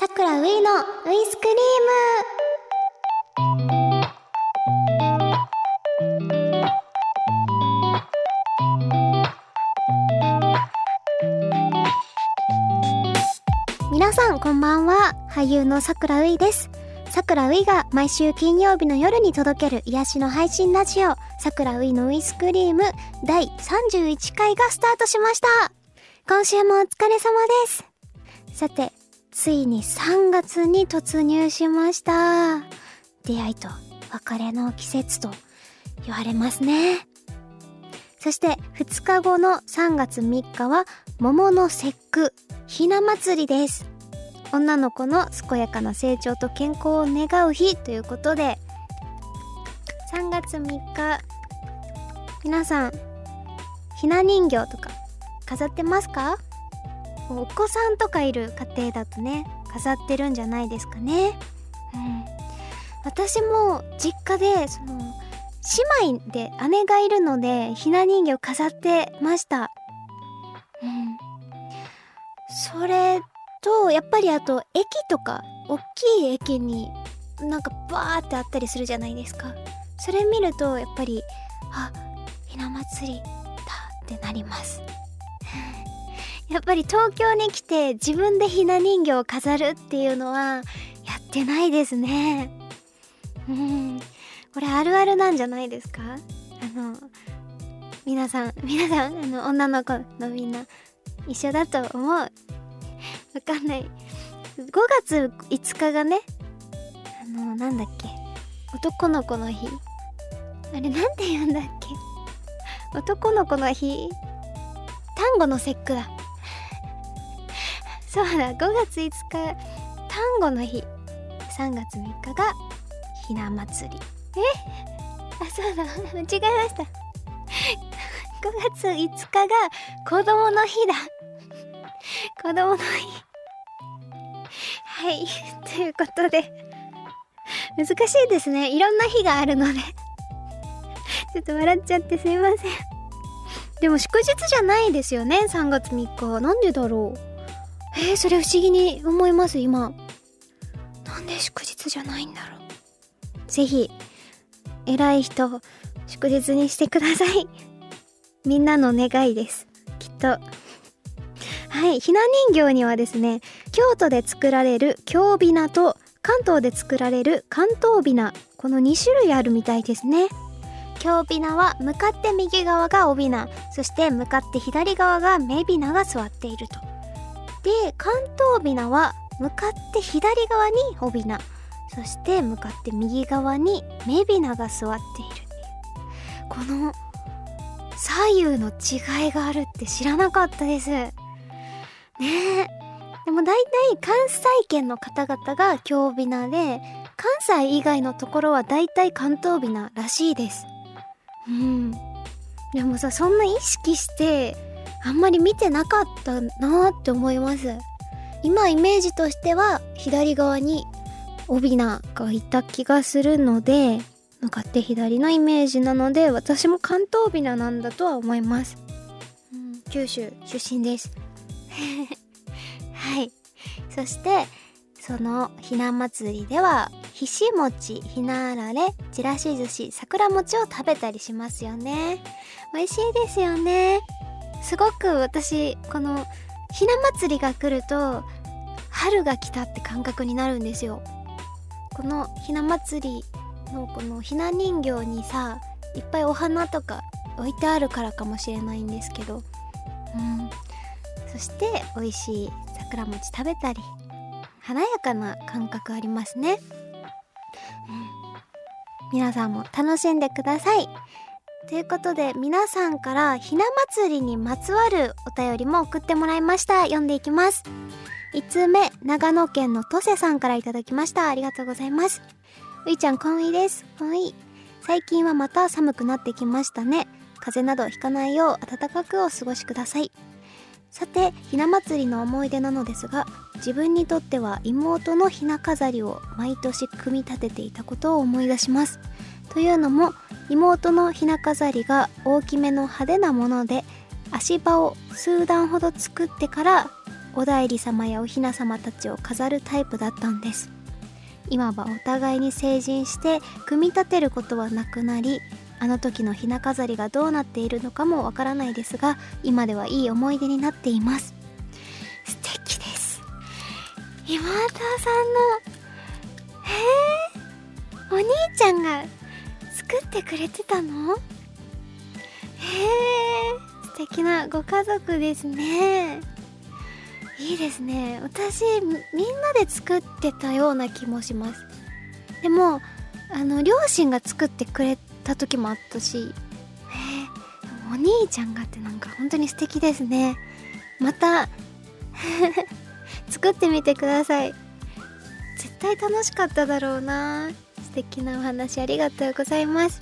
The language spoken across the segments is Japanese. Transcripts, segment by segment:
さくらういのウイスクリーム。皆さんこんばんは。俳優のさくらういです。さくらういが毎週金曜日の夜に届ける癒しの配信ラジオさくらういのウイスクリーム第31回がスタートしました。今週もお疲れ様です。さてついに3月に突入しました。出会いと別れの季節と言われますね。そして2日後の3月3日は桃の節句ひな祭りです。女の子の健やかな成長と健康を願う日ということで3月3日皆さんひな人形とか飾ってますか？お子さんとかいる家庭だとね飾ってるんじゃないですかね。うん私も実家でその姉妹で姉がいるのでひな人形飾ってました。うん。それとやっぱりあと駅とか大きい駅になんかバーってあったりするじゃないですか。それ見るとやっぱりあひな祭りだってなります。やっぱり東京に来て自分でひな人形を飾るっていうのはやってないですね。うん。これあるあるなんじゃないですか？あの皆さん皆さんあの女の子のみんな一緒だと思う。わかんない。5月5日がねあのなんだっけ？男の子の日。あれなんて言うんだっけ？男の子の日。単語の節句だ。そうだ5月5日単語の日。3月3日がひな祭り。え？あそうだ間違えました。5月5日が子供の日だ。子供の日。はいということで。難しいですね。いろんな日があるので。ちょっと笑っちゃってすいません。でも祝日じゃないですよね3月3日なんでだろう。えー、それ不思議に思います今。なんで祝日じゃないんだろう。ぜひ偉い人祝日にしてください。みんなの願いです。きっと。はいひな人形にはですね京都で作られる京びなと関東で作られる関東びなこの2種類あるみたいですね。京びなは向かって右側がおびなそして向かって左側が目びなが座っていると。で関東びなは向かって左側におびな。そして向かって右側に目びなが座っている。この左右の違いがあるって知らなかったです。ねえ。でも大体関西圏の方々が京びなで関西以外のところは大体関東びならしいです。うん。でもさそんな意識してあんまり見てなかったなーって思います。今イメージとしては左側にオビナがいた気がするので向かって左のイメージなので私も関東ビナなんだとは思います、うん、九州出身です。はい。そしてそのひな祭りではひし餅ひなあられちらし寿司桜餅を食べたりしますよね。美味しいですよね。すごく私このひな祭りが来ると春が来たって感覚になるんですよ。このひな祭りのこのひな人形にさいっぱいお花とか置いてあるからかもしれないんですけど。うん。そして美味しい桜餅食べたり華やかな感覚ありますね、うん、皆さんも楽しんでください。ということで皆さんからひな祭りにまつわるお便りも送ってもらいました。読んでいきます。1通目長野県のトセさんからいただきました。ありがとうございます。ういちゃんこんいです。こんい。最近はまた寒くなってきましたね。風邪などひかないよう暖かくお過ごしください。さてひな祭りの思い出なのですが自分にとっては妹のひな飾りを毎年組み立てていたことを思い出します。というのも妹のひな飾りが大きめの派手なもので足場を数段ほど作ってからお内裏様やお雛様たちを飾るタイプだったんです。今はお互いに成人して組み立てることはなくなりあの時のひな飾りがどうなっているのかもわからないですが今ではいい思い出になっています。素敵です。今田さんのへえお兄ちゃんが作ってくれてたの？へえ素敵なご家族ですね。いいですね。私みんなで作ってたような気もします。でもあの両親が作ってくれた時もあったしへえお兄ちゃんがってなんか本当に素敵ですね。また 作ってみてください。絶対楽しかっただろうな。敵なお話ありがとうございます。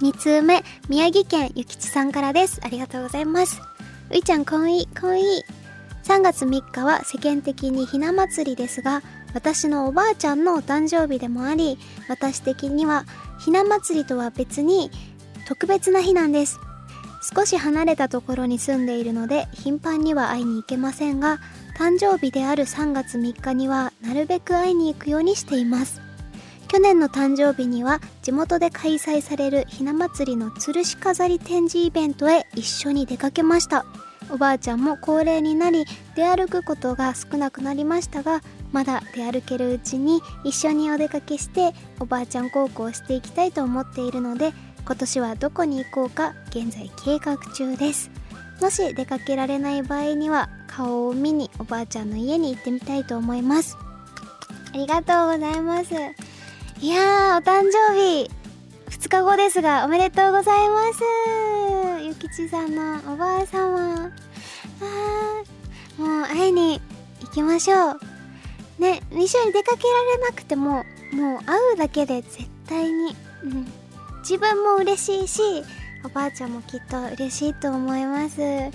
2通目宮城県ゆきちさんからです。ありがとうございます。ういちゃんこんいこんい3月3日は世間的にひな祭りですが私のおばあちゃんのお誕生日でもあり私的にはひな祭りとは別に特別な日なんです。少し離れたところに住んでいるので頻繁には会いに行けませんが誕生日である3月3日にはなるべく会いに行くようにしています。去年の誕生日には地元で開催されるひな祭りの吊るし飾り展示イベントへ一緒に出かけました。おばあちゃんも高齢になり出歩くことが少なくなりましたがまだ出歩けるうちに一緒にお出かけしておばあちゃん孝行していきたいと思っているので今年はどこに行こうか現在計画中です。もし出かけられない場合には顔を見におばあちゃんの家に行ってみたいと思います。ありがとうございます。いやーお誕生日。2日後ですがおめでとうございます。ゆきちさんのおばあ様あーもう会いに行きましょう。ね一緒に出かけられなくてももう会うだけで絶対にうん。自分も嬉しいしおばあちゃんもきっと嬉しいと思います。いや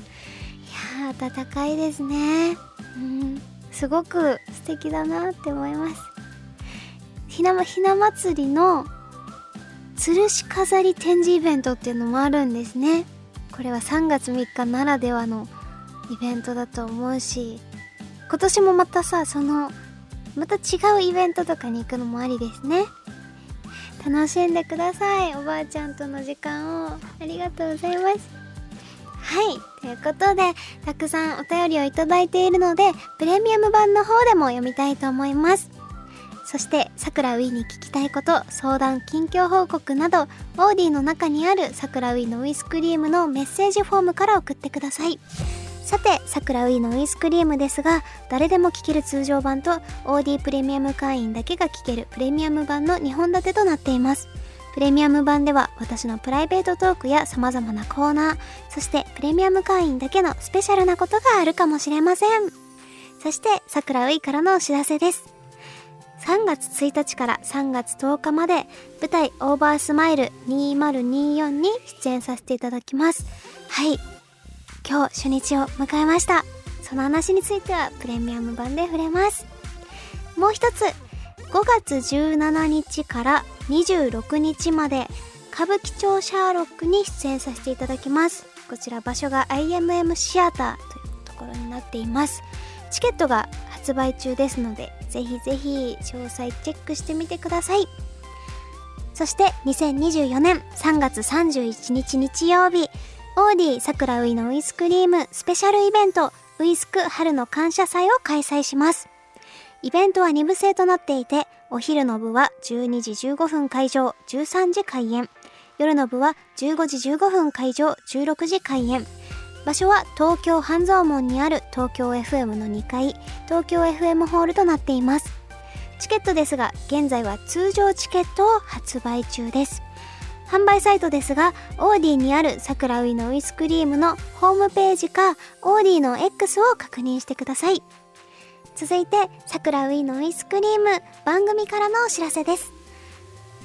ー温かいですね。うん。すごく素敵だなって思います。ひなひな祭りの吊るし飾り展示イベントっていうのもあるんですね。これは3月3日ならではのイベントだと思うし今年もまたさそのまた違うイベントとかに行くのもありですね。楽しんでください。おばあちゃんとの時間をありがとうございます。はい。ということでたくさんお便りをいただいているのでプレミアム版の方でも読みたいと思います。そしてさくらウィに聞きたいこと相談近況報告などオーディの中にあるさくらウィのウィスクリームのメッセージフォームから送ってください。さてさくらウィのウィスクリームですが誰でも聞ける通常版と OD プレミアム会員だけが聞けるプレミアム版の2本立てとなっています。プレミアム版では私のプライベートトークや様々なコーナーそしてプレミアム会員だけのスペシャルなことがあるかもしれません。そしてさくらういからのお知らせです。3月1日から3月10日まで舞台オーバースマイル2024に出演させていただきます。はい。今日初日を迎えました。その話についてはプレミアム版で触れます。もう一つ5月17日から26日まで歌舞伎町シャーロックに出演させていただきます。こちら場所が IMM シアターというところになっています。チケットが発売中ですのでぜひぜひ詳細チェックしてみてください。そして2024年3月31日日曜日オーディ桜ウイのウイスクリームスペシャルイベントウイスク春の感謝祭を開催します。イベントは2部制となっていてお昼の部は12時15分会場13時開演。夜の部は15時15分会場16時開演。場所は東京半蔵門にある東京 FM の2階東京 FM ホールとなっています。チケットですが現在は通常チケットを発売中です。販売サイトですが AuDee にある桜ウイのウイスクリームのホームページかオーディの X を確認してください。続いて桜ウイのウイスクリーム番組からのお知らせです。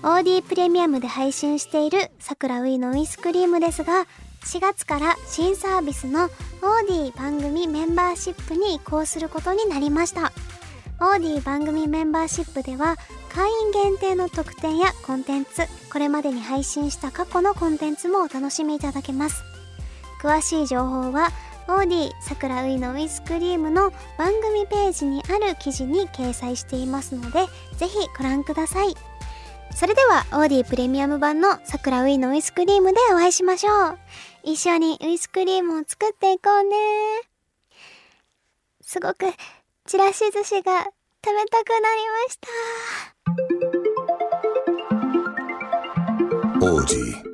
AuDee プレミアムで配信している桜ウイのウイスクリームですが4月から新サービスの AuDee 番組メンバーシップに移行することになりました。オーディ番組メンバーシップでは会員限定の特典やコンテンツこれまでに配信した過去のコンテンツもお楽しみいただけます。詳しい情報はオーディ桜ういのウイスクリームの番組ページにある記事に掲載していますのでぜひご覧ください。それではオーディプレミアム版の桜ウィーのウイスクリームでお会いしましょう。一緒にウイスクリームを作っていこうね。すごくちらし寿司が食べたくなりました。王子